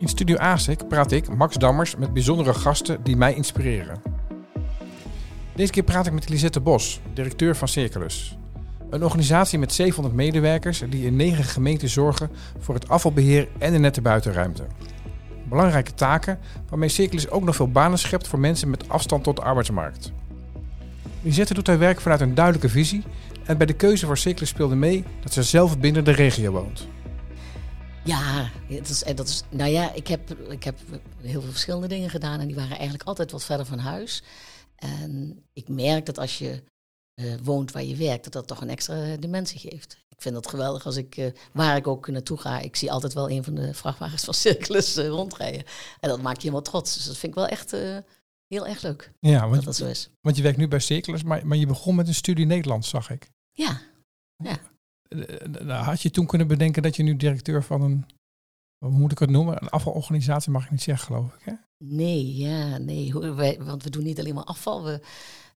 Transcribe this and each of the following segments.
In Studio ASIC praat ik, Max Dammers, met bijzondere gasten die mij inspireren. Deze keer praat ik met Lisette Bos, directeur van Circulus. Een organisatie met 700 medewerkers die in negen gemeenten zorgen voor het afvalbeheer en de nette buitenruimte. Belangrijke taken waarmee Circulus ook nog veel banen schept voor mensen met afstand tot de arbeidsmarkt. Lisette doet haar werk vanuit een duidelijke visie en bij de keuze voor Circulus speelde mee dat ze zelf binnen de regio woont. Ja, dat is, dat is, nou ja, ik heb, ik heb heel veel verschillende dingen gedaan en die waren eigenlijk altijd wat verder van huis. En ik merk dat als je uh, woont waar je werkt, dat dat toch een extra dimensie geeft. Ik vind dat geweldig als ik, uh, waar ik ook naartoe ga, ik zie altijd wel een van de vrachtwagens van Circulus uh, rondrijden. En dat maakt je helemaal trots. Dus dat vind ik wel echt heel erg leuk ja, want, dat dat zo is. Want je werkt nu bij Circulus, maar, maar je begon met een studie Nederlands, zag ik. Ja, ja. Had je toen kunnen bedenken dat je nu directeur van een, hoe moet ik het noemen, een afvalorganisatie mag ik niet zeggen, geloof ik, hè? Nee, ja, nee. Wij, want we doen niet alleen maar afval. We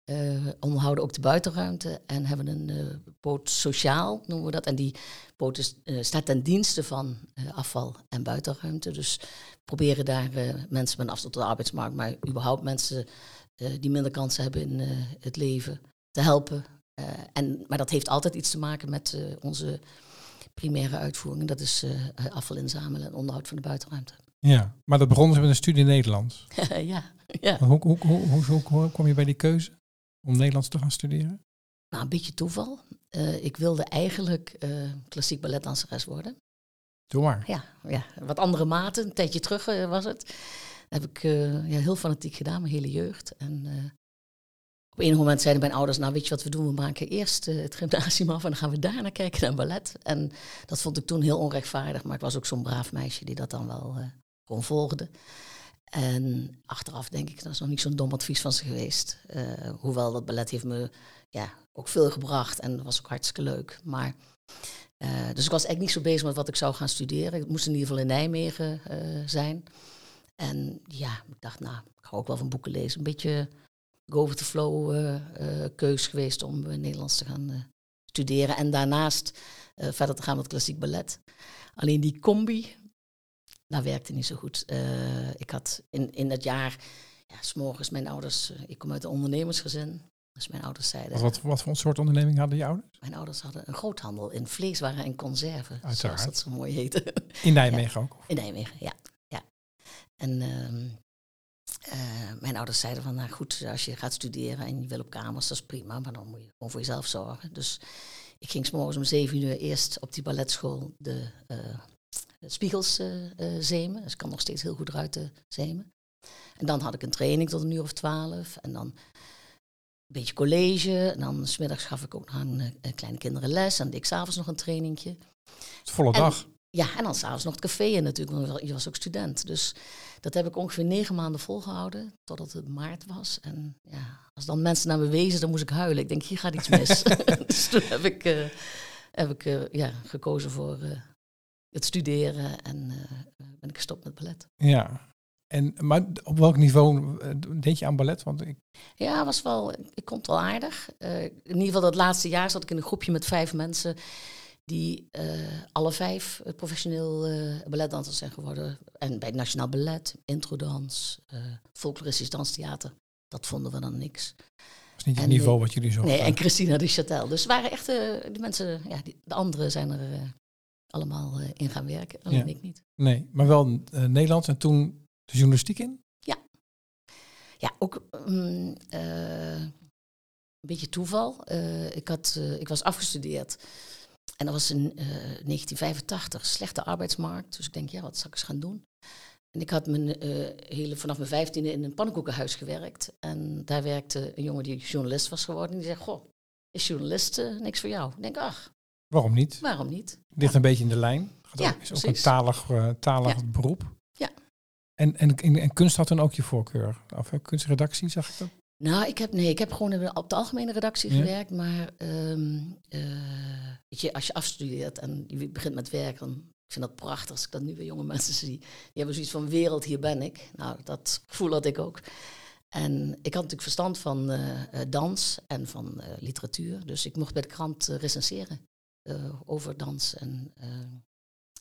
uh, onderhouden ook de buitenruimte en hebben een uh, sociaal, noemen we dat. En die poot is, staat ten dienste van afval en buitenruimte. Dus proberen daar mensen met afstand tot de arbeidsmarkt, maar überhaupt mensen die minder kansen hebben in het leven, te helpen. En, maar dat heeft altijd iets te maken met onze primaire uitvoering. Dat is afval inzamelen en onderhoud van de buitenruimte. Ja, maar dat begon dus met een studie Nederlands. ja, ja. Hoe, hoe, hoe, hoe, kwam je bij die keuze om Nederlands te gaan studeren? Nou, een beetje toeval. Uh, ik wilde eigenlijk uh, klassiek balletdanseres worden. Doe maar. Ja, ja, wat andere maten. Een tijdje terug uh, was het. Dat heb ik ja, heel fanatiek gedaan, mijn hele jeugd. En op een moment zeiden mijn ouders, nou weet je wat we doen? We maken eerst het gymnasium af en dan gaan we daarna kijken naar ballet. En dat vond ik toen heel onrechtvaardig. Maar ik was ook zo'n braaf meisje die dat dan wel gewoon volgde. En achteraf denk ik, dat is nog niet zo'n dom advies van ze geweest. Uh, hoewel dat ballet heeft me ja, ook veel gebracht en dat was ook hartstikke leuk. Maar, dus ik was eigenlijk niet zo bezig met wat ik zou gaan studeren. Ik moest in ieder geval in Nijmegen zijn. En ja, ik dacht, nou, ik ga ook wel van boeken lezen. Een beetje go with the flow keus geweest om Nederlands te gaan studeren. En daarnaast verder te gaan met klassiek ballet. Alleen die combi, dat werkte niet zo goed. Ik had in, in het jaar, ja, s'morgens mijn ouders, ik kom uit een ondernemersgezin. Dus mijn ouders zeiden... Wat, wat voor soort onderneming hadden je ouders? Mijn ouders hadden een groothandel in vleeswaren en conserven. Uiteraard. Zoals dat zo mooi heette. In Nijmegen ja. ook? In Nijmegen, ja. ja. En uh, mijn ouders zeiden van, nou goed, als je gaat studeren en je wil op kamers, dat is prima. Maar dan moet je gewoon voor jezelf zorgen. Dus ik ging s'morgens om zeven uur eerst op die balletschool de spiegels uh, uh, zemen. Dus ik kan nog steeds heel goed eruit uh, zemen. En dan had ik een training tot een uur of twaalf. En dan een beetje college. En dan smiddags gaf ik ook nog aan kleine kinderen les. En deed ik s'avonds nog een trainingje. Volle en, dag. Ja, en dan s'avonds nog het café in natuurlijk, want je was ook student. Dus dat heb ik ongeveer negen maanden volgehouden, totdat het maart was. En ja, als dan mensen naar me wezen, dan moest ik huilen. Ik denk, hier gaat iets mis. dus toen heb ik, heb ik ja, gekozen voor het studeren en uh, ben ik gestopt met ballet. Ja, en, maar op welk niveau deed je aan ballet? Want ik... Ja, was wel, ik kon het wel aardig. Uh, in ieder geval dat laatste jaar zat ik in een groepje met vijf mensen die uh, alle vijf professioneel balletdansers zijn geworden. En bij het Nationaal Ballet, introdans, folkloristisch danstheater, dat vonden we dan niks. Dat is niet het niveau wat jullie zo Nee, en Christina de Châtel. Dus waren echt, die mensen, ja, die, de anderen zijn er allemaal uh, in gaan werken. Alleen ja. ik niet. Nee, maar wel uh, Nederlands en toen de journalistiek in? Ja. Ja, ook um, uh, een beetje toeval. ik, had, ik was afgestudeerd. En dat was in 1985, slechte arbeidsmarkt. Dus ik denk, ja, wat zal ik eens gaan doen? En ik had mijn, hele, vanaf mijn vijftiende in een pannenkoekenhuis gewerkt. En daar werkte een jongen die journalist was geworden. En die zei, goh, is journalist niks voor jou? Ik denk, ach, Waarom niet? Waarom niet? Ligt ja. een beetje in de lijn. Gaat ja, ook, is ook een talig, talig ja. beroep. Ja. En, en, en, en, kunst had dan ook je voorkeur? Of kunstredactie, zag ik dat? Nou, ik heb, nee, ik heb gewoon op de algemene redactie ja. gewerkt. Maar um, uh, weet je, als je afstudeert en je begint met werk, dan ik vind dat prachtig als ik dat nu weer jonge mensen zie. Die hebben zoiets van wereld, hier ben ik. Nou, dat gevoel had ik ook. En ik had natuurlijk verstand van uh, dans en van uh, literatuur. Dus ik mocht bij de krant recenseren. Over dans en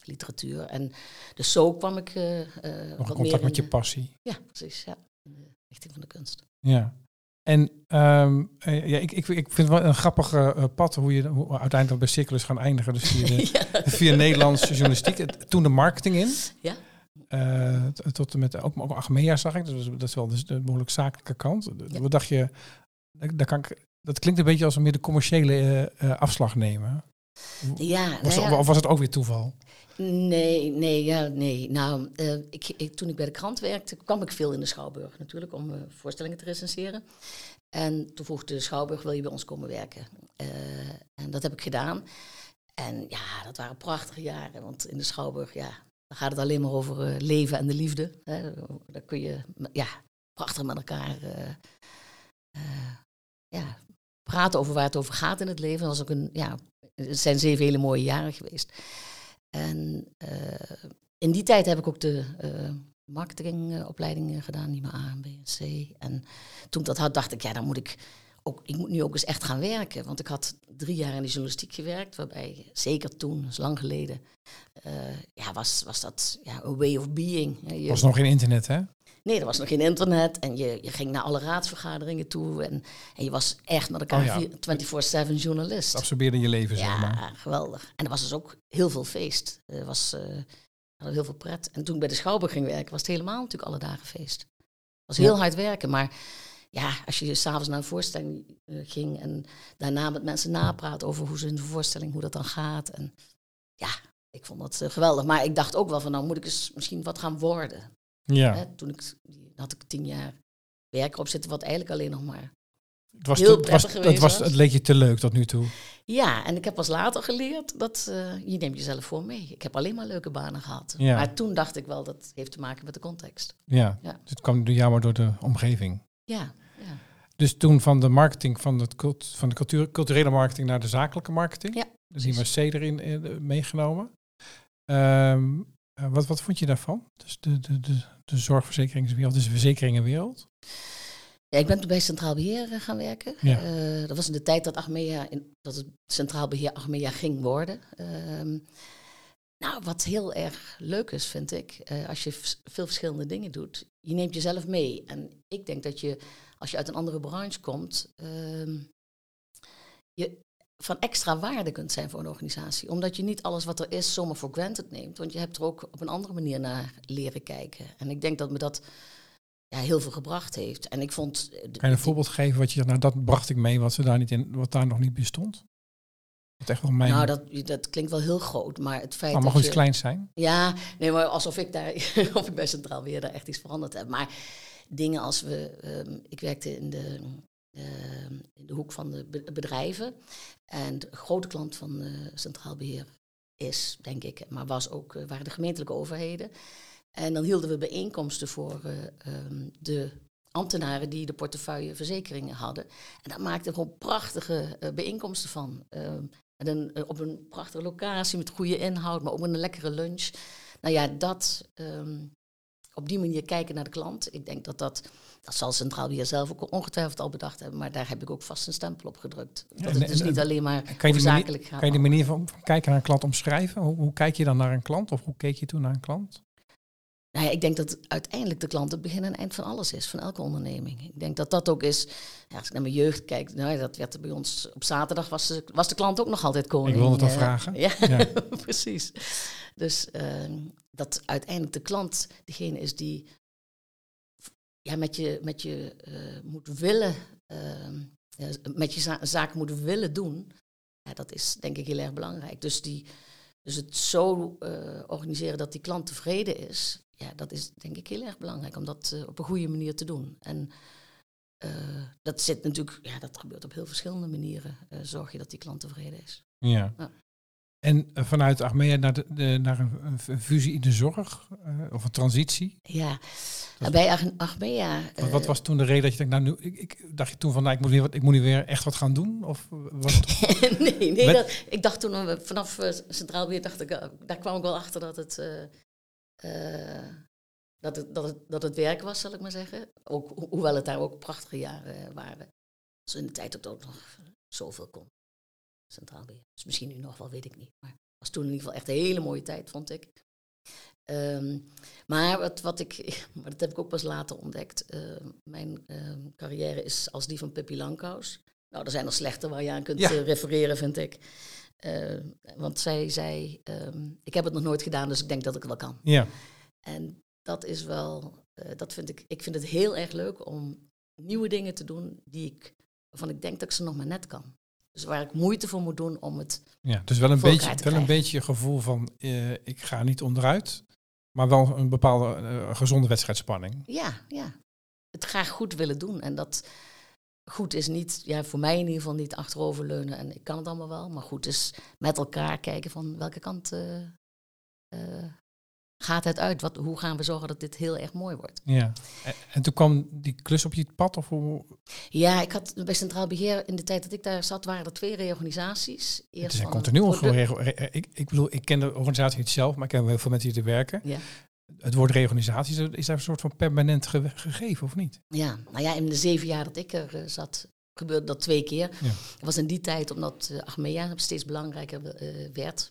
literatuur. En dus zo kwam ik uh, Nog in contact met je passie. Ja, precies. Ja, in de richting van de kunst. Ja. En um, ja, ik, ik, ik vind het wel een grappig uh, pad hoe je hoe uiteindelijk bij Circulus gaan eindigen. Dus via, de, ja. via Nederlandse journalistiek. Toen de marketing in. Ja. Uh, tot en met ook, ook Achmea zag ik. Dus dat is wel dus de behoorlijk zakelijke kant. Ja. Wat dacht je? Daar kan ik, dat klinkt een beetje als een meer de commerciële uh, afslag nemen. Ja, was, nou ja. Of was het ook weer toeval? Nee, nee, ja, nee. Nou, uh, ik, ik, toen ik bij de krant werkte, kwam ik veel in de Schouwburg natuurlijk om uh, voorstellingen te recenseren. En toen vroeg de Schouwburg, wil je bij ons komen werken? Uh, en dat heb ik gedaan. En ja, dat waren prachtige jaren, want in de Schouwburg, ja, dan gaat het alleen maar over leven en de liefde. Hè. Daar kun je, ja, prachtig met elkaar ja, praten over waar het over gaat in het leven. Dat was ook een, ja, het zijn zeven hele mooie jaren geweest. En uh, in die tijd heb ik ook de uh, marketingopleidingen gedaan, die mijn A en B en C. En toen ik dat had, dacht ik, ja, dan moet ik ook, ik moet nu ook eens echt gaan werken. Want ik had drie jaar in de journalistiek gewerkt, waarbij zeker toen, dat is lang geleden, ja, was, was dat ja, a way of being. Er was nog geen internet, hè? Nee, er was nog geen internet en je, je ging naar alle raadsvergaderingen toe en, en je was echt met elkaar Oh ja. 24-7 journalist. Absorbeerde je leven, zeg Ja, maar. geweldig. En er was dus ook heel veel feest. Er was eh, heel veel pret. En toen ik bij de Schouwburg ging werken, was het helemaal natuurlijk alle dagen feest. Het was heel Ja. hard werken, maar ja, als je s'avonds naar een voorstelling eh, ging en daarna met mensen napraat over hoe ze in de voorstelling, hoe dat dan gaat. En ja, ik vond dat eh, geweldig. Maar ik dacht ook wel van, nou moet ik eens misschien wat gaan worden. Ja, Hè, toen ik, had ik tien jaar werk erop zitten, wat eigenlijk alleen nog maar het was, heel te- het, was, prettig het, was, was. het leek je te leuk tot nu toe. Ja, en ik heb pas later geleerd dat eh, je neemt jezelf voor mee. Ik heb alleen maar leuke banen gehad. Ja. Maar toen dacht ik wel, dat heeft te maken met de context. Ja, Ja. dus het kwam door jou maar door de omgeving. Ja, ja. Dus toen van de marketing, van, het cult, van de cultuur, culturele marketing naar de zakelijke marketing. Ja, Dus die was. C erin eh, meegenomen. Ehm, eh, wat, wat vond je daarvan? Dus de, de, de, de zorgverzekeringswereld, dus de verzekeringenwereld. ja, ik ben toen bij Centraal Beheer eh, gaan werken. Ja. Eh, dat was in de tijd dat, Achmea in, dat het Centraal Beheer Achmea ging worden. Ehm, nou, wat heel erg leuk is, vind ik, als je veel verschillende dingen doet, je neemt jezelf mee. En ik denk dat je, als je uit een andere branche komt, ehm, je van extra waarde kunt zijn voor een organisatie. Omdat je niet alles wat er is zomaar voor granted neemt. Want je hebt er ook op een andere manier naar leren kijken. En ik denk dat me dat ja, heel veel gebracht heeft. En ik vond... eh, Kan je een voorbeeld geven wat je zegt, nou dat bracht ik mee, wat, ze daar, niet in, wat daar nog niet bestond? Wat echt wel mijn... Nou, dat, dat klinkt wel heel groot, maar het feit maar mag dat iets je... kleins zijn. Ja, nee, maar alsof ik daar, of ik bij Centraal Weer daar echt iets veranderd heb. Maar dingen als we, ehm, ik werkte in de, in de hoek van de be- bedrijven. En de grote klant van eh, Centraal Beheer is, denk ik, maar was ook, eh, waren de gemeentelijke overheden. En dan hielden we bijeenkomsten voor eh, ehm, de ambtenaren die de portefeuille verzekeringen hadden. En daar maakten we gewoon prachtige bijeenkomsten van. Ehm, eh, op een prachtige locatie met goede inhoud, maar ook met een lekkere lunch. Nou ja, dat ehm, op die manier kijken naar de klant. Ik denk dat dat, dat zal Centraal Beheer zelf ook ongetwijfeld al bedacht hebben. Maar daar heb ik ook vast een stempel op gedrukt. Dat en- het dus en- niet alleen maar Kan zakelijk gaat. kan je die manier van van kijken naar een klant omschrijven? Hoe, hoe kijk je dan naar een klant? Of hoe keek je toen naar een klant? Nou ja, ik denk dat uiteindelijk de klant het begin en eind van alles is, van elke onderneming. Ik denk dat dat ook is, ja, als ik naar mijn jeugd kijk, nou, ja, dat werd er bij ons op zaterdag, was de, was de klant ook nog altijd koning. Ik wilde het al eh, vragen. Ja, Ja. precies. Dus ehm, dat uiteindelijk de klant degene is die ja, met je, met je eh, moet willen, ehm, met je za- zaken moet willen doen. Ja, dat is denk ik heel erg belangrijk. Dus, die, dus het zo eh, organiseren dat die klant tevreden is, ja, dat is denk ik heel erg belangrijk om dat eh, op een goede manier te doen. En eh, dat zit natuurlijk, ja, dat gebeurt op heel verschillende manieren. eh, zorg je dat die klant tevreden is. Ja. Ja. En vanuit Achmea naar, de, de- naar een, een fusie in de zorg of een transitie. Ja, bij Ach- Achmea. Wat, wat was toen de reden dat je denkt, nou nu, ik, ik dacht je toen van, nou, ik moet, weer wat, ik moet nu weer echt wat gaan doen? Of was het, nee, nee dat, ik dacht toen vanaf Centraal Beheer, dacht ik, daar kwam ik wel achter dat het, dat, het, dat, het, dat het werk was, zal ik maar zeggen. Ook, ho- hoewel het daar ook prachtige jaren eh, waren. Dus in de tijd dat ook nog zoveel kon. Centraal Beheer. Dus misschien nu nog wel, weet ik niet. Maar was toen in ieder geval echt een hele mooie tijd, vond ik. Ehm, maar wat, wat ik, maar dat heb ik ook pas later ontdekt. Ehm, mijn ehm, carrière is als die van Pippi Langkous. Nou, er zijn er slechte waar je aan kunt Ja. eh, refereren, vind ik. Eh, want zij zei, ehm, ik heb het nog nooit gedaan, dus ik denk dat ik het wel kan. Ja. En dat is wel, eh, dat vind ik, ik vind het heel erg leuk om nieuwe dingen te doen die ik, waarvan ik denk dat ik ze nog maar net kan. Dus waar ik moeite voor moet doen om het, ja. Dus wel een, beetje, wel een beetje je gevoel van eh, ik ga niet onderuit. Maar wel een bepaalde eh, gezonde wedstrijdspanning. ja, ja, het graag goed willen doen. En dat goed is niet, ja, voor mij in ieder geval niet achteroverleunen en ik kan het allemaal wel. Maar goed is met elkaar kijken van welke kant eh, eh, gaat het uit? Wat, hoe gaan we zorgen dat dit heel erg mooi wordt? Ja. En, en toen kwam die klus op je pad? Of hoe? Ja, ik had bij Centraal Beheer in de tijd dat ik daar zat, waren er twee reorganisaties. Het Eerst is een continu Ik, ik bedoel, ik ken de organisatie niet zelf, maar ik ken heel veel mensen die er werken. Ja. Het woord reorganisatie, is- daar een soort van permanent ge- gegeven, of niet? ja, nou ja, in de zeven jaar dat ik er eh, zat, gebeurde dat twee keer. Ja. Dat was in die tijd omdat eh, Achmea steeds belangrijker eh, werd.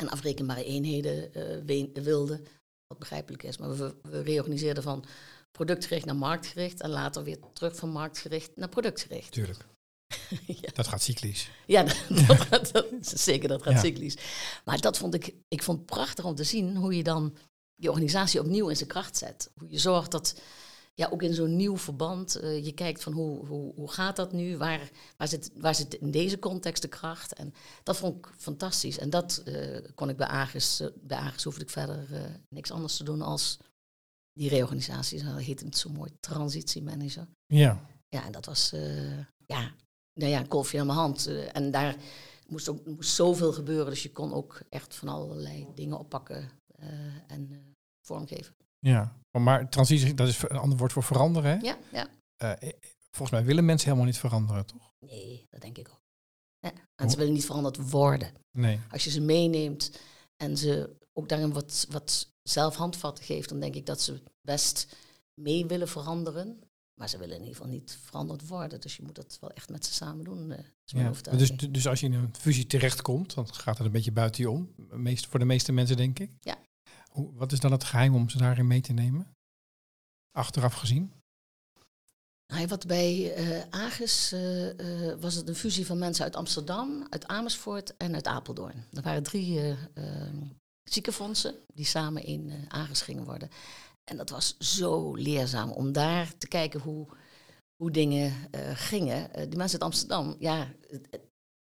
En afrekenbare eenheden we- wilden, wat begrijpelijk is. Maar we, we reorganiseerden van productgericht naar marktgericht. En later weer terug van marktgericht naar productgericht. Tuurlijk. ja. Dat gaat cyclisch. Ja, dat, dat, gaat- dat, zeker, dat gaat Ja. cyclisch. Maar dat vond ik, ik vond prachtig om te zien hoe je dan je organisatie opnieuw in zijn kracht zet. Hoe je zorgt dat, ja, ook in zo'n nieuw verband, eh, je kijkt van hoe, hoe, hoe gaat dat nu? Waar, waar, zit, waar zit in deze context de kracht? En dat vond ik fantastisch. En dat eh, kon ik bij Agis, eh, bij Agis hoefde ik verder niks anders te doen als die reorganisatie. Dat heette het zo mooi, transitiemanager. Ja. Ja, en dat was ja, nou ja, een kolfje aan mijn hand. En daar moest, ook, moest zoveel gebeuren, dus je kon ook echt van allerlei dingen oppakken en eh, vormgeven. ja. Maar, transitie, dat is een ander woord voor veranderen. Hè? Ja, ja. Eh, volgens mij willen mensen helemaal niet veranderen, toch? Nee, dat denk ik ook. Ja. En ze willen niet veranderd worden. Nee. Als je ze meeneemt en ze ook daarin wat, wat zelf handvatten geeft, dan denk ik dat ze best mee willen veranderen. Maar ze willen in ieder geval niet veranderd worden. Dus je moet dat wel echt met ze samen doen. eh, Ja. Dus, dus als je in een fusie terechtkomt, dan gaat het een beetje buiten je om. Meest, voor de meeste mensen, denk ik. Ja. Wat is dan het geheim om ze daarin mee te nemen? Achteraf gezien? Nou, wat bij eh Agis eh, eh, was het een fusie van mensen uit Amsterdam, uit Amersfoort en uit Apeldoorn. Er waren drie eh, eh, ziekenfondsen die samen in Agis gingen worden. En dat was zo leerzaam om daar te kijken hoe, hoe dingen gingen. Die mensen uit Amsterdam, ja, het, het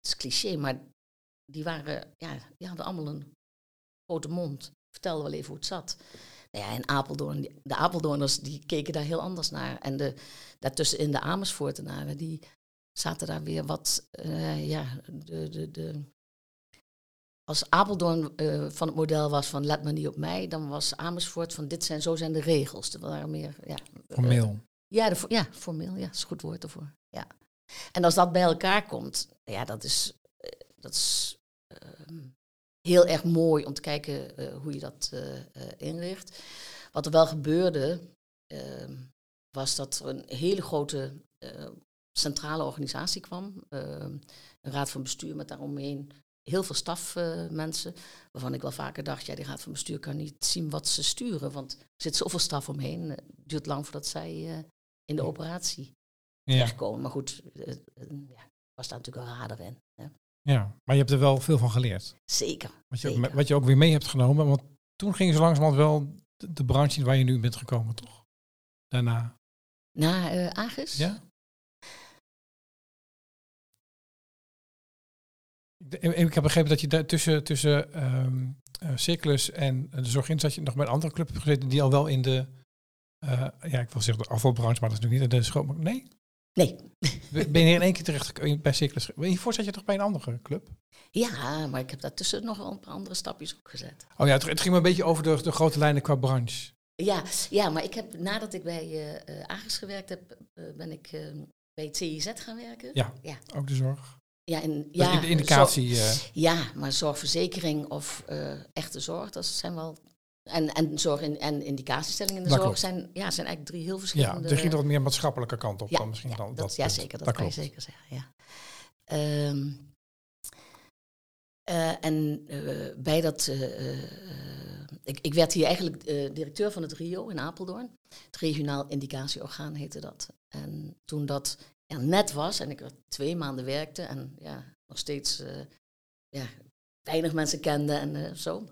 is cliché, maar die, waren, ja, die hadden allemaal een grote mond. Vertelden wel even hoe het zat. Nou ja, in Apeldoorn, de Apeldoorners die keken daar heel anders naar. En de, daartussenin de Amersfoortenaren, die zaten daar weer wat, eh, ja, de, de, de... Als Apeldoorn eh, van het model was van let maar niet op mij, dan was Amersfoort van dit zijn, zo zijn de regels. Er waren meer, ja, Formeel. ja, de, ja, formeel, ja, is een goed woord ervoor. Ja. En als dat bij elkaar komt, ja, dat is, eh, dat is heel erg mooi om te kijken eh, hoe je dat eh, eh, inricht. Wat er wel gebeurde, ehm, was dat er een hele grote centrale organisatie kwam. Ehm, een raad van bestuur met daaromheen heel veel stafmensen. waarvan ik wel vaker dacht, ja, die raad van bestuur kan niet zien wat ze sturen. Want er zit zoveel staf omheen. Het duurt lang voordat zij in de operatie Ja. terechtkomen. Maar goed, ja, was daar natuurlijk een radar in. Hè. Ja. Maar je hebt er wel veel van geleerd. Zeker. Wat je, ook, Zeker. me- wat je ook weer mee hebt genomen. Want toen ging ze langzamerhand wel de, de branche in waar je nu bent gekomen, toch? Daarna. Na eh Agis? Ja? Ik, ik heb begrepen dat je daar tussen, tussen eh, Circulus en de zorg dat je nog bij een andere club hebt gezeten die al wel in de, eh, ja, ik wil zeggen de afvalbranche, maar dat is natuurlijk niet in de schoon. Nee? Nee. Ben je in één keer terecht bij? Ben je zat je toch bij een andere club? Ja, maar ik heb daartussen nog wel een paar andere stapjes op gezet. Oh ja, het, het ging me een beetje over de, de grote lijnen qua branche. Ja, ja, maar ik heb nadat ik bij eh eh, Agis gewerkt heb, eh, ben ik bij het CIZ gaan werken. Ja, Ja. ook de zorg. Ja, in, ja, is de indicatie. zorg- ja, maar zorgverzekering of echte zorg, dat zijn wel. En, en zorg in, en indicatiestelling in de Dat zorg klopt. zijn, ja, zijn eigenlijk drie heel ja, verschillende. er ging er wat meer maatschappelijke kant op Ja, dan misschien ja, dan. dat, ja, punt. zeker, dat, kan je zeker zeggen. Ja. Ehm, Uh, en uh, bij dat. Uh, ik, ik, werd hier eigenlijk directeur van het RIO in Apeldoorn. Het regionaal indicatieorgaan heette dat. En toen dat er net was en ik er twee maanden werkte en ja, nog steeds ja, weinig mensen kende en zo.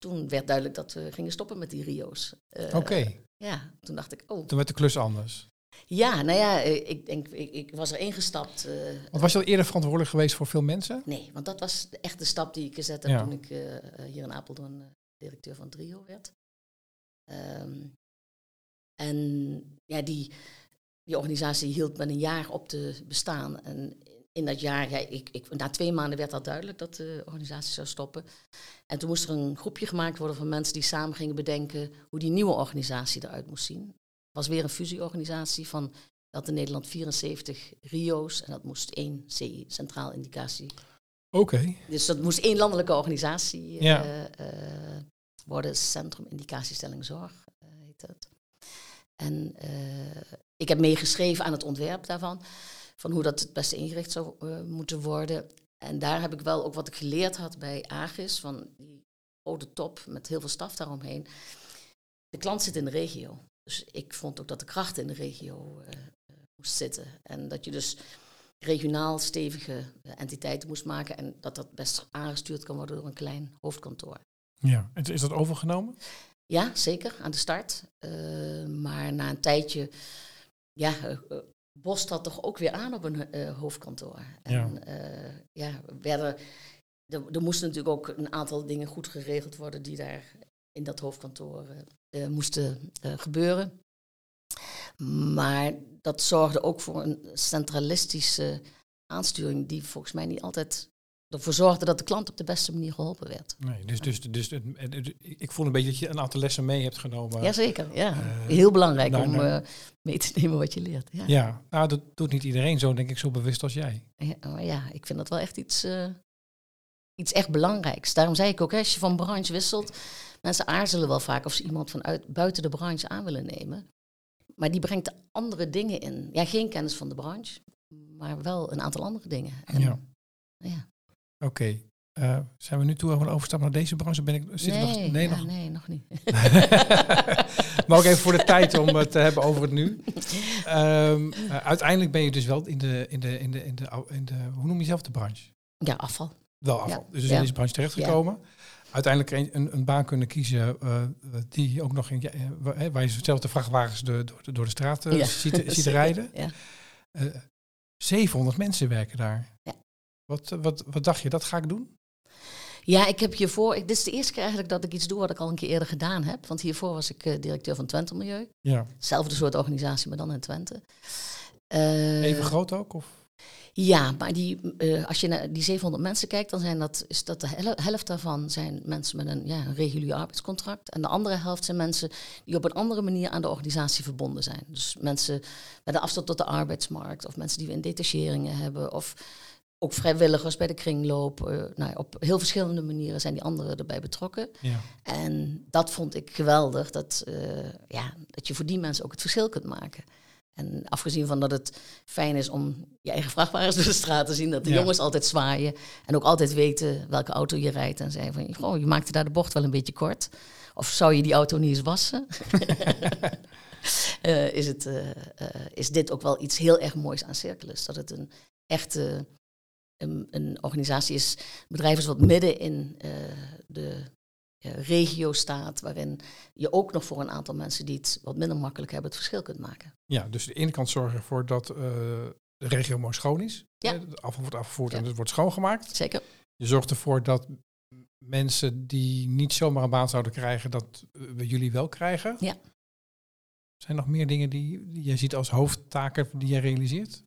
Toen werd duidelijk dat we gingen stoppen met die RIO's. Oké. Ja, toen dacht ik, oh. Toen werd de klus anders. Ja, nou ja, eh, ik denk, ik, ik was er ingestapt. Uh, want was je al eerder verantwoordelijk geweest voor veel mensen? Nee, want dat was echt de stap die ik gezet heb toen ik uh, hier in Apeldoorn directeur van Trio werd. Um, en ja, die, die organisatie hield met een jaar op te bestaan. En in dat jaar, ja, ik, ik, na twee maanden werd dat duidelijk dat de organisatie zou stoppen. En toen moest er een groepje gemaakt worden van mensen die samen gingen bedenken hoe die nieuwe organisatie eruit moest zien was weer een fusieorganisatie van, dat in Nederland 74 RIO's en dat moest één CI, Centraal Indicatie. Oké. Dus dat moest één landelijke organisatie uh, uh, worden, Centrum Indicatiestelling Zorg uh, heet het. En ik heb meegeschreven aan het ontwerp daarvan, van hoe dat het beste ingericht zou moeten worden. En daar heb ik wel ook wat ik geleerd had bij Agis, van die grote top met heel veel staf daaromheen. De klant zit in de regio. Dus ik vond ook dat de kracht in de regio uh, moest zitten. En dat je dus regionaal stevige eh, entiteiten moest maken en dat dat best aangestuurd kan worden door een klein hoofdkantoor. Ja, en is dat overgenomen? Ja, zeker, aan de start. Uh, maar na een tijdje, ja, bost dat toch ook weer aan op een hoofdkantoor. En ja, ja werden, er, er moesten natuurlijk ook een aantal dingen goed geregeld worden die daar in dat hoofdkantoor uh, moesten gebeuren. Maar dat zorgde ook voor een centralistische aansturing die volgens mij niet altijd ervoor zorgde dat de klant op de beste manier geholpen werd. Nee, dus, dus, dus, dus ik voel een beetje dat je een aantal lessen mee hebt genomen. Jazeker, ja. Uh, Heel belangrijk om uh, mee te nemen wat je leert. Ja, ja nou, dat doet niet iedereen zo, denk ik, zo bewust als jij. Ja, maar ja ik vind dat wel echt iets, uh, iets echt belangrijks. Daarom zei ik ook, hè, als je van branche wisselt, Mensen aarzelen wel vaak of ze iemand vanuit buiten de branche aan willen nemen. Maar die brengt andere dingen in. Ja, geen kennis van de branche, maar wel een aantal andere dingen. En, ja. ja. Oké. Uh, zijn we nu toe over een overstap naar deze branche? Ben ik, zit nee, nog, nee, ja, nog? nee, nog niet. maar ook even voor de tijd om het te hebben over het nu. Um, uh, uiteindelijk ben je dus wel in de, in de, in de, in de, in de, hoe noem je zelf de branche? Ja, afval. Wel afval. Ja. Dus in deze branche terechtgekomen. Ja uiteindelijk een, een, baan kunnen kiezen uh, die ook nog in, uh, waar je zelf de vrachtwagens de, door, de, door de straat uh, ziet, ziet, rijden. Ja. 700 mensen werken daar. Wat, wat, wat dacht je, dat ga ik doen? Ja, ik heb hiervoor, ik, dit is de eerste keer eigenlijk dat ik iets doe wat ik al een keer eerder gedaan heb. Want hiervoor was ik directeur van Twente Milieu. Ja. Zelfde soort organisatie, maar dan in Twente. Even groot ook? Of? Ja, maar die, uh, als je naar die 700 mensen kijkt, dan zijn dat, is dat de helft daarvan zijn mensen met een, ja, een regulier arbeidscontract. En de andere helft zijn mensen die op een andere manier aan de organisatie verbonden zijn. Dus mensen met een afstand tot de arbeidsmarkt, of mensen die we in detacheringen hebben, of ook vrijwilligers bij de kringloop. Uh, nou, op heel verschillende manieren zijn die anderen erbij betrokken. Ja. En dat vond ik geweldig, dat, uh, ja, dat je voor die mensen ook het verschil kunt maken. En afgezien van dat het fijn is om je eigen vrachtwagens door de straat te zien, dat de jongens altijd zwaaien en ook altijd weten welke auto je rijdt. En zeggen van, oh, je maakte daar de bocht wel een beetje kort. Of zou je die auto niet eens wassen? uh, is, het, is dit ook wel iets heel erg moois aan Circulus. Dat het een echte een, een organisatie is, bedrijf is wat midden in de regio staat, waarin je ook nog voor een aantal mensen die het wat minder makkelijk hebben, het verschil kunt maken. Ja, dus de ene kant zorgen ervoor dat uh, de regio mooi schoon is. Ja. De afval wordt afgevoerd en het wordt schoongemaakt. Zeker. Je zorgt ervoor dat mensen die niet zomaar een baan zouden krijgen, dat we jullie wel krijgen. Ja. Zijn er nog meer dingen die, die jij ziet als hoofdtaken die jij realiseert?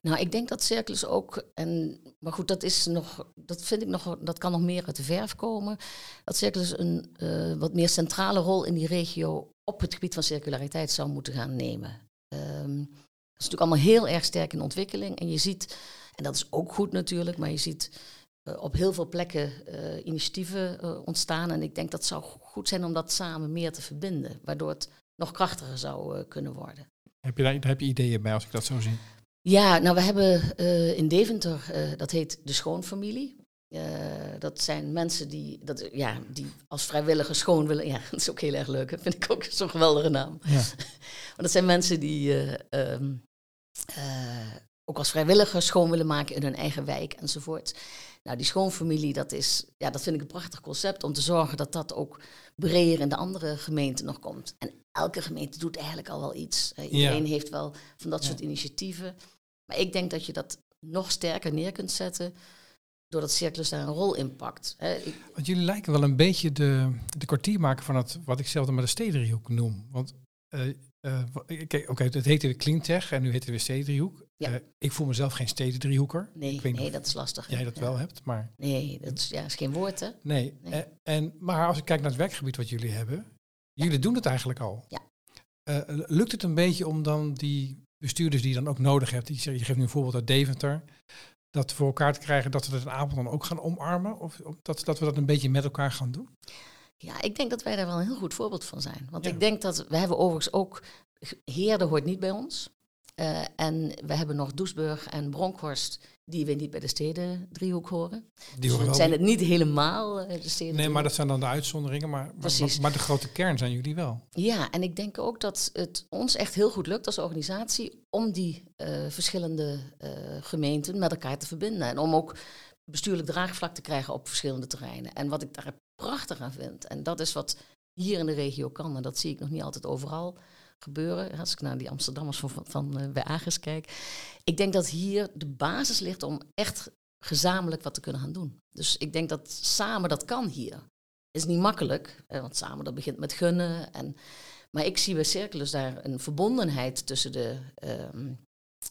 Nou, ik denk dat Circulus ook, en, maar goed, dat is nog, dat vind ik nog, dat kan nog meer uit de verf komen. Dat Circulus een uh, wat meer centrale rol in die regio op het gebied van circulariteit zou moeten gaan nemen. Um, dat is natuurlijk allemaal heel erg sterk in ontwikkeling. En je ziet, en dat is ook goed natuurlijk, maar je ziet uh, op heel veel plekken uh, initiatieven ontstaan. En ik denk dat zou goed zijn om dat samen meer te verbinden, waardoor het nog krachtiger zou kunnen worden. Heb je daar heb je ideeën bij als ik dat zo zie? Ja, nou we hebben uh, in Deventer, uh, dat heet de Schoonfamilie. Eh, dat zijn mensen die, dat, ja, die als vrijwilliger schoon willen. Ja, dat is ook heel erg leuk. Dat vind ik ook zo'n geweldige naam. Ja. Maar dat zijn mensen die eh, ehm, eh, ook als vrijwilliger schoon willen maken in hun eigen wijk enzovoort. Nou, die schoonfamilie, dat, is, ja, dat vind ik een prachtig concept om te zorgen dat dat ook breder in de andere gemeenten nog komt. En elke gemeente doet eigenlijk al wel iets. Eh, iedereen heeft wel van dat Ja. soort initiatieven. Maar ik denk dat je dat nog sterker neer kunt zetten doordat Circulus daar een rol in pakt. Ik- Want jullie lijken wel een beetje de, de kwartiermaker van het, wat ik zelf dan maar de stedendriehoek noem. Want, eh, eh, oké, het heette de Cleantech en nu heet het weer. Ja. Eh, ik voel mezelf geen stedendriehoeker. nee, ik weet nee, dat is lastig. jij dat Ja. wel hebt, maar Nee, dat is, ja, is geen woord, hè? nee. Nee. En, maar als ik kijk naar het werkgebied wat jullie hebben, jullie doen het eigenlijk al. Ja. Lukt het een beetje om dan die bestuurders die je dan ook nodig hebt, je geeft nu een voorbeeld uit Deventer, dat voor elkaar te krijgen dat we dat in avond dan ook gaan omarmen? Of, of dat, dat we dat een beetje met elkaar gaan doen? Ja, ik denk dat wij daar wel een heel goed voorbeeld van zijn. Want Ja. ik denk dat we hebben overigens ook Heerde hoort niet bij ons. Eh, en we hebben nog Doesburg en Bronkhorst, die weer niet bij de steden driehoek horen. Die Dus horen wel zijn het niet helemaal eh, de steden. Nee, maar dat zijn dan de uitzonderingen. Maar, maar, de grote kern zijn jullie wel. Ja, en ik denk ook dat het ons echt heel goed lukt als organisatie om die eh, verschillende gemeenten met elkaar te verbinden. En om ook bestuurlijk draagvlak te krijgen op verschillende terreinen. En wat ik daar prachtig aan vind, en dat is wat hier in de regio kan, en dat zie ik nog niet altijd overal gebeuren, als ik naar die Amsterdammers van, van eh, bij Agis kijk. Ik denk dat hier de basis ligt om echt gezamenlijk wat te kunnen gaan doen. Dus ik denk dat samen dat kan hier is niet makkelijk, want samen dat begint met gunnen. En, maar ik zie bij Circulus daar een verbondenheid tussen de ehm,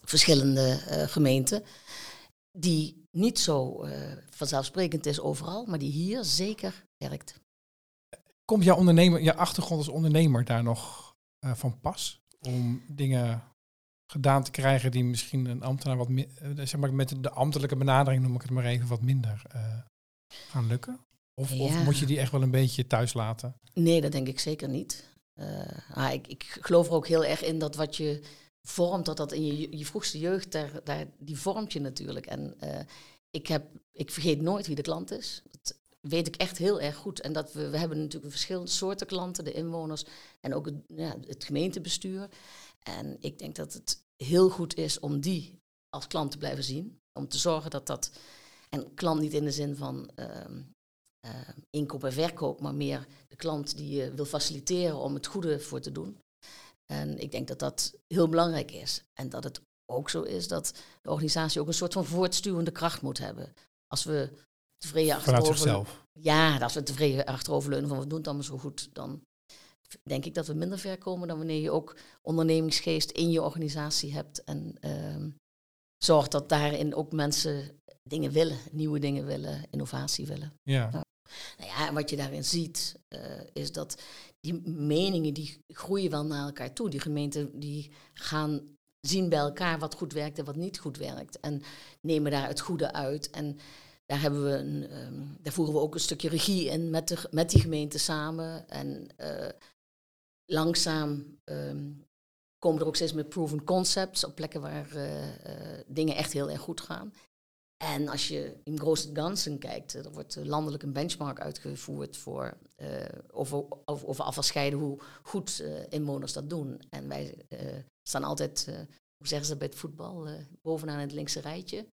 verschillende eh, gemeenten, die niet zo eh, vanzelfsprekend is overal, maar die hier zeker werkt. Komt jouw ondernemer, jouw achtergrond als ondernemer daar nog eh, van pas? Om dingen gedaan te krijgen die misschien een ambtenaar wat mi- eh, zeg maar met de ambtelijke benadering noem ik het maar even wat minder eh, gaan lukken? Of, moet je die echt wel een beetje thuis laten? Nee, dat denk ik zeker niet. Maar ik, ik geloof er ook heel erg in dat wat je vormt, dat dat in je, je vroegste jeugd, daar, daar, die vormt je natuurlijk. En ik, heb, ik vergeet nooit wie de klant is. Weet ik echt heel erg goed. En dat we, we hebben natuurlijk verschillende soorten klanten, de inwoners en ook het, ja, het gemeentebestuur. En ik denk dat het heel goed is om die als klant te blijven zien. Om te zorgen dat dat, en klant niet in de zin van eh, inkoop en verkoop, maar meer de klant die je wil faciliteren om het goede voor te doen. En ik denk dat dat heel belangrijk is. En dat het ook zo is dat de organisatie ook een soort van voortstuwende kracht moet hebben. Als we tevreden Vanuit achterover... zichzelf. Ja, als we tevreden achteroverleunen van we doen het allemaal zo goed, dan denk ik dat we minder ver komen dan wanneer je ook ondernemingsgeest in je organisatie hebt. En ehm zorgt dat daarin ook mensen dingen willen, nieuwe dingen willen, innovatie willen. Ja. Nou ja, en wat je daarin ziet, eh, is dat die meningen die groeien wel naar elkaar toe. Die gemeenten die gaan zien bij elkaar wat goed werkt en wat niet goed werkt. En nemen daar het goede uit. En daar, hebben we een, ehm, daar voeren we ook een stukje regie in met, de, met die gemeente samen. En eh, langzaam ehm, komen er ook steeds meer proven concepts op plekken waar eh, eh, dingen echt heel erg goed gaan. En als je in grote ganzen kijkt, er wordt landelijk een benchmark uitgevoerd voor, over, over, afvalscheiden, hoe goed inwoners dat doen. En wij staan altijd, hoe zeggen ze bij het voetbal, bovenaan het linkse rijtje.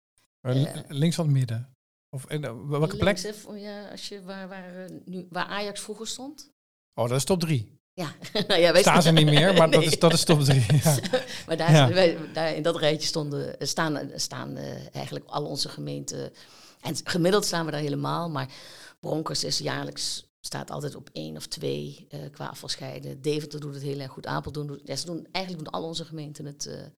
Links van het midden. Of in, eh, welke plek? Hè, ja, als je, waar, waar, eh, nu, waar Ajax vroeger stond. Oh, dat is top drie. Ja, nou ja, wij Staan ze niet meer, maar dat, is, dat is top drie. Ja. Maar daar, Ja. wij, daar in dat rijtje stonden, eh, staan, staan eigenlijk al onze gemeenten. En gemiddeld staan we daar helemaal, maar Bronkers is jaarlijks, staat altijd op één of twee eh, qua afvalscheiden. Deventer doet het heel erg goed, Apeldoorn doet ja, ze doen, Eigenlijk doen al onze gemeenten het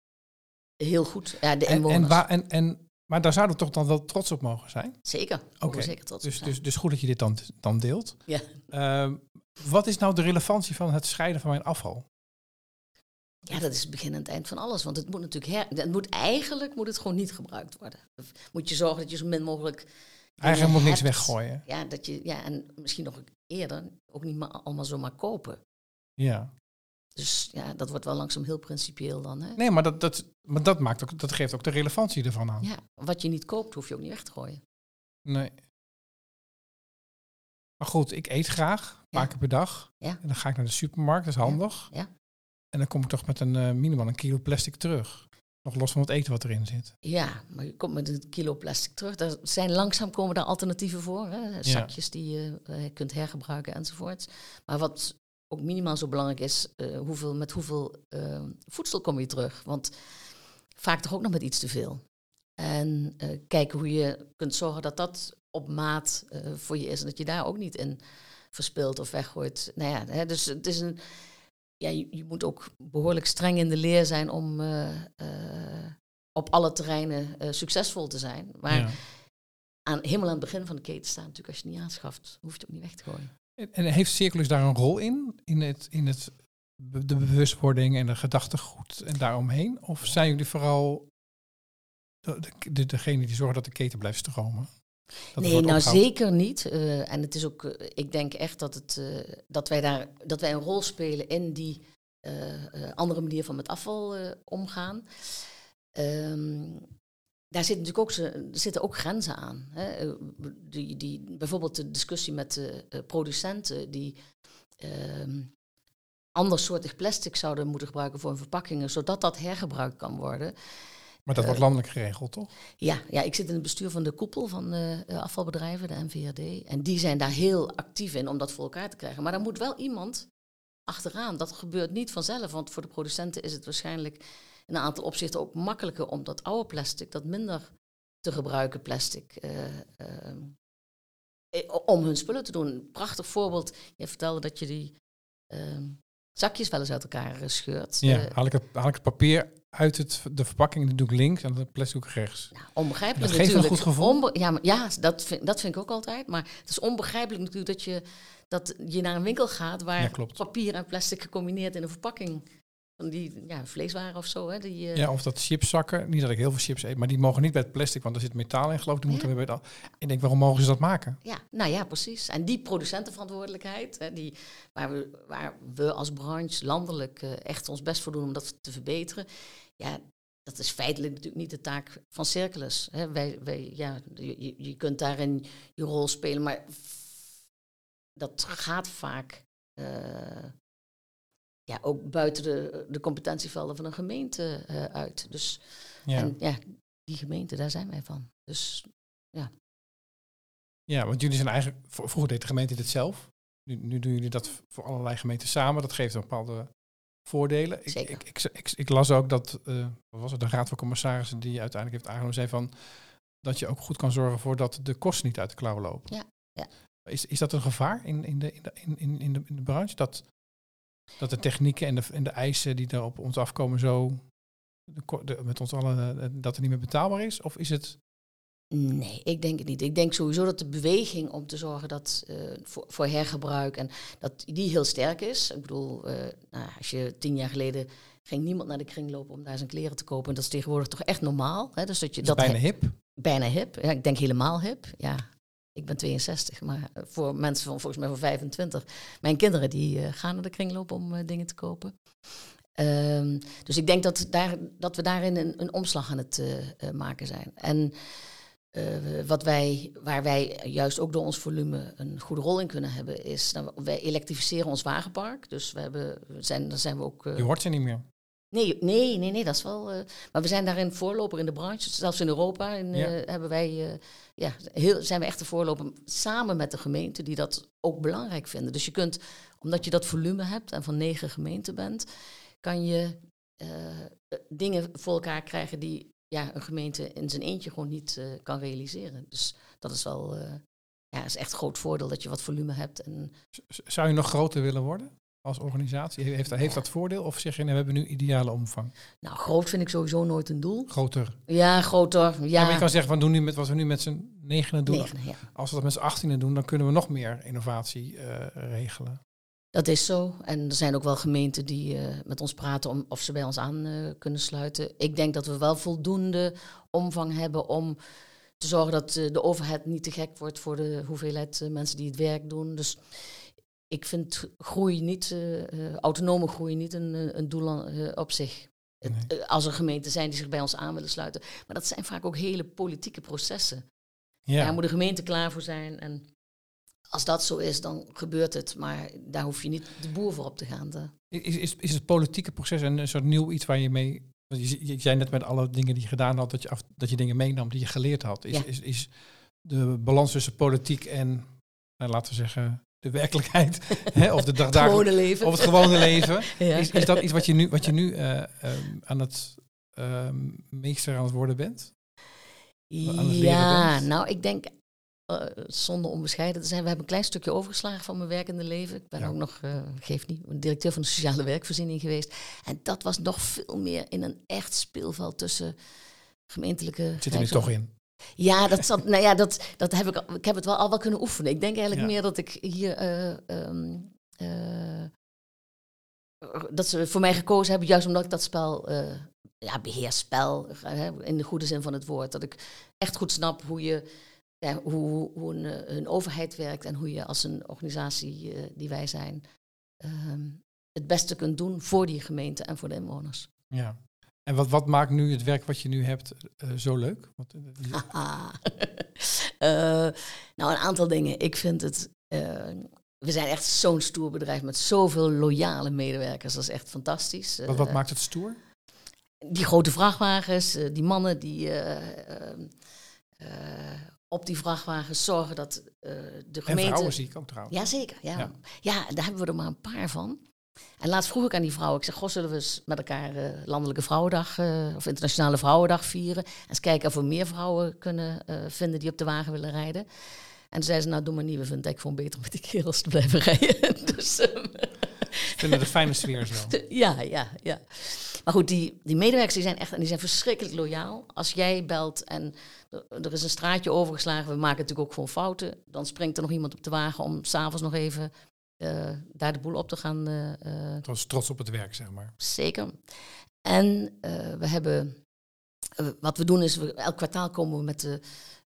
heel goed. Ja, de En, en, waar, en, en, maar daar zouden we toch dan wel trots op mogen zijn? zeker, Oké, zeker trots Dus, dus, dus goed dat je dit dan, dan deelt. Ja. Ehm, wat is nou de relevantie van het scheiden van mijn afval? Ja, dat is het begin en het eind van alles. Want het moet natuurlijk her, het moet eigenlijk moet het gewoon niet gebruikt worden. Of moet je zorgen dat je zo min mogelijk. Eigenlijk moet niks weggooien. Ja, dat je, ja, en misschien nog eerder ook niet maar allemaal zomaar kopen. Ja. Dus ja, dat wordt wel langzaam heel principieel dan. Hè? Nee, maar dat, dat, maar dat, maakt ook, dat geeft ook de relevantie ervan aan. Ja, wat je niet koopt, hoef je ook niet weg te gooien. Nee. Maar goed, ik eet graag, een paar Ja. keer per dag. Ja. En dan ga ik naar de supermarkt, dat is handig. ja. En dan kom ik toch met een eh, minimaal een kilo plastic terug. Nog los van het eten wat erin zit. Ja, maar je komt met een kilo plastic terug. Daar zijn langzaam komen daar alternatieven voor. Hè? Zakjes die je eh, kunt hergebruiken enzovoort. Maar wat ook minimaal zo belangrijk is, eh, hoeveel, met hoeveel eh, voedsel kom je terug? Want vaak toch ook nog met iets te veel. En eh, kijken hoe je kunt zorgen dat dat op maat eh, voor je is. En dat je daar ook niet in verspilt of weggooit. Nou ja, hè, dus het is een... Ja, je, je moet ook behoorlijk streng in de leer zijn om op alle terreinen succesvol te zijn. Maar Ja. aan, helemaal aan het begin van de keten staan natuurlijk, als je het niet aanschaft, hoef je het ook niet weg te gooien. En- En heeft Circulus daar een rol in? In, het, in het, de bewustwording en de gedachtegoed en daaromheen? Of zijn jullie vooral de, de, de- degene die zorgen dat de keten blijft stromen? Dat nee, nou zeker niet. Eh, en het is ook, eh, ik denk echt dat, het, eh, dat, wij daar, dat wij een rol spelen in die andere manier van met afval omgaan. Ehm, daar zitten natuurlijk ook, ze- er zitten ook grenzen aan. Hè. Eh, Die, die, bijvoorbeeld de discussie met de eh, producenten die ehm andersoortig plastic zouden moeten gebruiken voor hun verpakkingen, zodat dat hergebruikt kan worden. Maar dat wordt landelijk geregeld, toch? Ja, ja, ik zit in het bestuur van de koepel van eh, eh, afvalbedrijven, de NVRD. En die zijn daar heel actief in om dat voor elkaar te krijgen. Maar daar moet wel iemand achteraan. Dat gebeurt niet vanzelf, want voor de producenten is het waarschijnlijk in een aantal opzichten ook makkelijker om dat oude plastic, dat minder te gebruiken plastic, eh, eh, eh, om hun spullen te doen. Een prachtig voorbeeld. Je vertelde dat je die eh, zakjes wel eens uit elkaar scheurt. Ja, haal, ik het, haal ik het papier uit het, de verpakking dat doe ik links en het plastic rechts. Nou, onbegrijpelijk Dat geeft een natuurlijk. goed gevoel. Onbe- ja, maar, ja dat, vind, dat vind ik ook altijd. Maar het is onbegrijpelijk natuurlijk dat je, dat je naar een winkel gaat waar Ja, papier en plastic gecombineerd in een verpakking van die ja, vleeswaren of zo. Hè, die, eh, Ja, of dat chipszakken. Niet dat ik heel veel chips eet, maar die mogen niet bij het plastic, want er zit metaal in, geloof ik. Die moeten weer bij al- ik denk, waarom mogen ze dat maken? Ja, nou ja, precies. En die producentenverantwoordelijkheid, hè, die, waar, we, waar we als branche landelijk eh, echt ons best voor doen om dat te verbeteren, ja, dat is feitelijk natuurlijk niet de taak van Circulus. Hè. Wij, wij, ja, je, je- je kunt daarin je rol spelen, maar dat gaat vaak eh, ja, ook buiten de, de competentievelden van een gemeente eh, uit. Dus, Ja. En ja, die gemeente, daar zijn wij van. Dus ja, want jullie zijn eigenlijk, vroeger deed de gemeente dit zelf. Nu, nu doen jullie dat voor allerlei gemeenten samen. Dat geeft een bepaalde voordelen. Ik, Zeker. ik, ik, ik, las ook dat, eh, wat was het, de Raad van Commissarissen die uiteindelijk heeft aangenomen, zei van dat je ook goed kan zorgen voor dat de kosten niet uit de klauw lopen. Ja, ja. Is, is dat een gevaar in, in, de, in, de, in, in, in, de, in de branche? Dat, dat de technieken en de, en de eisen die er op ons afkomen zo de, met ons allen, eh, dat het niet meer betaalbaar is? Of is het... Nee, ik denk het niet. Ik denk sowieso dat de beweging om te zorgen dat eh, voor, voor hergebruik en dat die heel sterk is. Ik bedoel, eh, nou, als je tien jaar geleden ging niemand naar de kring lopen om daar zijn kleren te kopen. En dat is tegenwoordig toch echt normaal. Hè? Dus dat je dat bijna hip? bijna hip. Ja, ik denk helemaal hip. Ja, ik ben 62, maar voor mensen van volgens mij van 25. Mijn kinderen die eh, gaan naar de kring lopen om eh, dingen te kopen. Ehm, dus ik denk dat, daar, dat we daarin een, een omslag aan het eh, maken zijn. En wat wij, waar wij juist ook door ons volume een goede rol in kunnen hebben, is nou, wij elektrificeren ons wagenpark. Dus we hebben, zijn, daar zijn we ook. Je hoort ze niet meer. Nee, nee, nee, nee, dat is wel. eh, maar we zijn daarin voorloper in de branche. Zelfs in Europa in, Ja. eh, hebben wij, eh, ja, heel, zijn we echt de voorloper samen met de gemeente die dat ook belangrijk vinden. Dus je kunt, omdat je dat volume hebt en van negen gemeenten bent, kan je dingen voor elkaar krijgen die ja, een gemeente in zijn eentje gewoon niet kan realiseren. Dus dat is wel, ja, is echt een groot voordeel dat je wat volume hebt. En Zou je nog groter willen worden als organisatie? Heeft, heeft Ja. dat voordeel? Of zeg je, nee, we hebben nu ideale omvang? nou, groot vind ik sowieso nooit een doel. Groter. Ja, groter. Ja, Ja, maar je kan zeggen, we doen nu met wat we nu met z'n negenen doen. ja. Als we dat met z'n achttienen doen, dan kunnen we nog meer innovatie eh, regelen. Dat is zo. En er zijn ook wel gemeenten die eh, met ons praten om of ze bij ons aan eh, kunnen sluiten. Ik denk dat we wel voldoende omvang hebben om te zorgen dat de overheid niet te gek wordt voor de hoeveelheid mensen die het werk doen. Dus ik vind groei niet, eh, eh, autonome groei niet een, eh, een doel aan- op zich. Nee. als er gemeenten zijn die zich bij ons aan willen sluiten. Maar dat zijn vaak ook hele politieke processen. Ja, Daar moet de gemeente klaar voor zijn. En als dat zo is, dan gebeurt het. Maar daar hoef je niet de boer voor op te gaan. De- Is, is, is het politieke proces een, een soort nieuw iets waar je mee... want Je, je zei net met alle dingen die je gedaan had, dat je, af, dat je dingen meenam die je geleerd had. Is, Ja. is, is de balans tussen politiek en, nou, laten we zeggen, de werkelijkheid, hè, of de Het dagdagelijkse gewone leven. Of het gewone leven. Ja. Is, is dat iets wat je nu, wat je nu eh, ehm, aan het ehm, meester aan het worden bent? het Ja, bent? nou, ik denk, eh, zonder onbescheiden te zijn, we hebben een klein stukje overgeslagen van mijn werkende leven. Ik ben Ja. ook nog, eh geef niet, directeur van de sociale werkvoorziening geweest. En dat was nog veel meer in een echt speelveld tussen gemeentelijke... Zit er nu toch in? Ja, dat, zat, nou ja dat, dat heb ik, ik heb het wel al wel kunnen oefenen. Ik denk eigenlijk Ja. meer dat ik hier... eh, ehm, eh, dat ze voor mij gekozen hebben, juist omdat ik dat spel, eh ja, beheersspel, hè, in de goede zin van het woord. Dat ik echt goed snap hoe je, ja, hoe, hoe een, een overheid werkt en hoe je als een organisatie die wij zijn, ehm, het beste kunt doen voor die gemeente en voor de inwoners. Ja. En wat, wat maakt nu het werk wat je nu hebt eh, zo leuk? Eh. Eh, nou, een aantal dingen. Ik vind het. we zijn echt zo'n stoer bedrijf met zoveel loyale medewerkers. Dat is echt fantastisch. wat, wat maakt het stoer? die grote vrachtwagens, die mannen die op die vrachtwagens zorgen dat de En gemeente... vrouwen zie ik ook trouwens. Jazeker, ja. Ja. ja. daar hebben we er maar een paar van. En laatst vroeg ik aan die vrouwen, ik zeg, goh, zullen we eens met elkaar eh, Landelijke Vrouwendag eh, of Internationale Vrouwendag vieren? En eens kijken of we meer vrouwen kunnen eh, vinden die op de wagen willen rijden. En toen zei ze, nou doe maar niet, we vinden het gewoon beter om met die kerels te blijven rijden. dus, Ik vind het een fijne sfeer zo. ja, ja, ja. Maar goed, die, die medewerkers die zijn echt die zijn verschrikkelijk loyaal. Als jij belt en er- is een straatje overgeslagen, we maken natuurlijk ook gewoon fouten. Dan springt er nog iemand op de wagen om s'avonds nog even daar de boel op te gaan. eh, eh, Trots, op het werk, zeg maar. zeker. En eh, we hebben, eh, wat we doen is, we, elk kwartaal komen we met de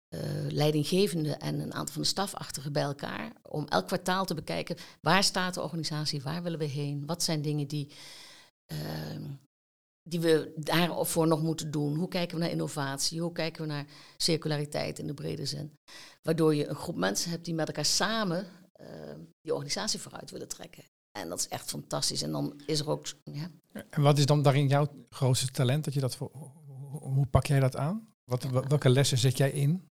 eh, leidinggevende en een aantal van de stafachtigen bij elkaar. Om elk kwartaal te bekijken, waar staat de organisatie, waar willen we heen, wat zijn dingen die, ehm, die we daarvoor nog moeten doen. Hoe kijken we naar innovatie, hoe kijken we naar circulariteit in de brede zin. Waardoor je een groep mensen hebt die met elkaar samen die organisatie vooruit willen trekken. En dat is echt fantastisch. En dan is er ook, ja, En wat is dan daarin jouw grootste talent? Dat je dat voor, hoe, pak jij dat aan? Wat, Ja. Welke lessen zet jij in?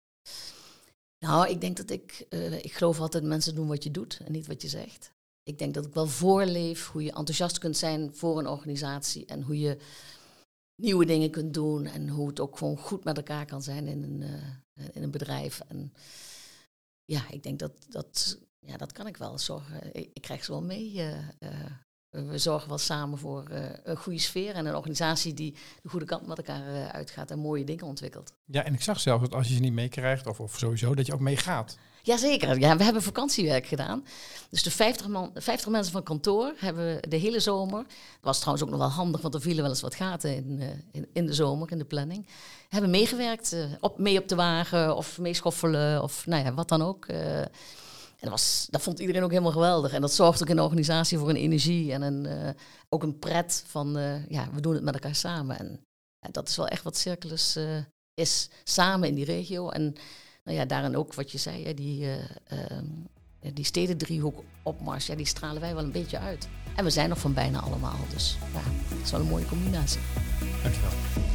Nou, ik denk dat ik, eh, ik geloof altijd mensen doen wat je doet en niet wat je zegt. Ik denk dat ik wel voorleef hoe je enthousiast kunt zijn voor een organisatie en hoe je nieuwe dingen kunt doen en hoe het ook gewoon goed met elkaar kan zijn in een, eh, in een bedrijf. En ja, ik denk dat, dat, ja, dat kan ik wel zorgen. Ik, ik krijg ze wel mee. eh, eh, we zorgen wel samen voor eh, een goede sfeer en een organisatie die de goede kant met elkaar uitgaat en mooie dingen ontwikkelt. Ja, en ik zag zelfs dat als je ze niet meekrijgt, of, of sowieso, dat je ook meegaat. Jazeker, ja, we hebben vakantiewerk gedaan. Dus de 50, man, 50 mensen van kantoor hebben we de hele zomer. Dat was trouwens ook nog wel handig, want er vielen wel eens wat gaten in, in, in de zomer, in de planning. Hebben meegewerkt, op, mee op de wagen of meeschoffelen of nou ja, wat dan ook. En dat, was, dat vond iedereen ook helemaal geweldig. En dat zorgt ook in de organisatie voor een energie en een, eh, ook een pret van, eh, ja, we doen het met elkaar samen. En dat is wel echt wat Circulus eh, is, samen in die regio. En nou ja, daarin ook wat je zei, hè, die, eh, ehm, die stedendriehoek opmars, ja, die stralen wij wel een beetje uit. En we zijn nog van bijna allemaal, dus ja, dat is wel een mooie combinatie. Dankjewel.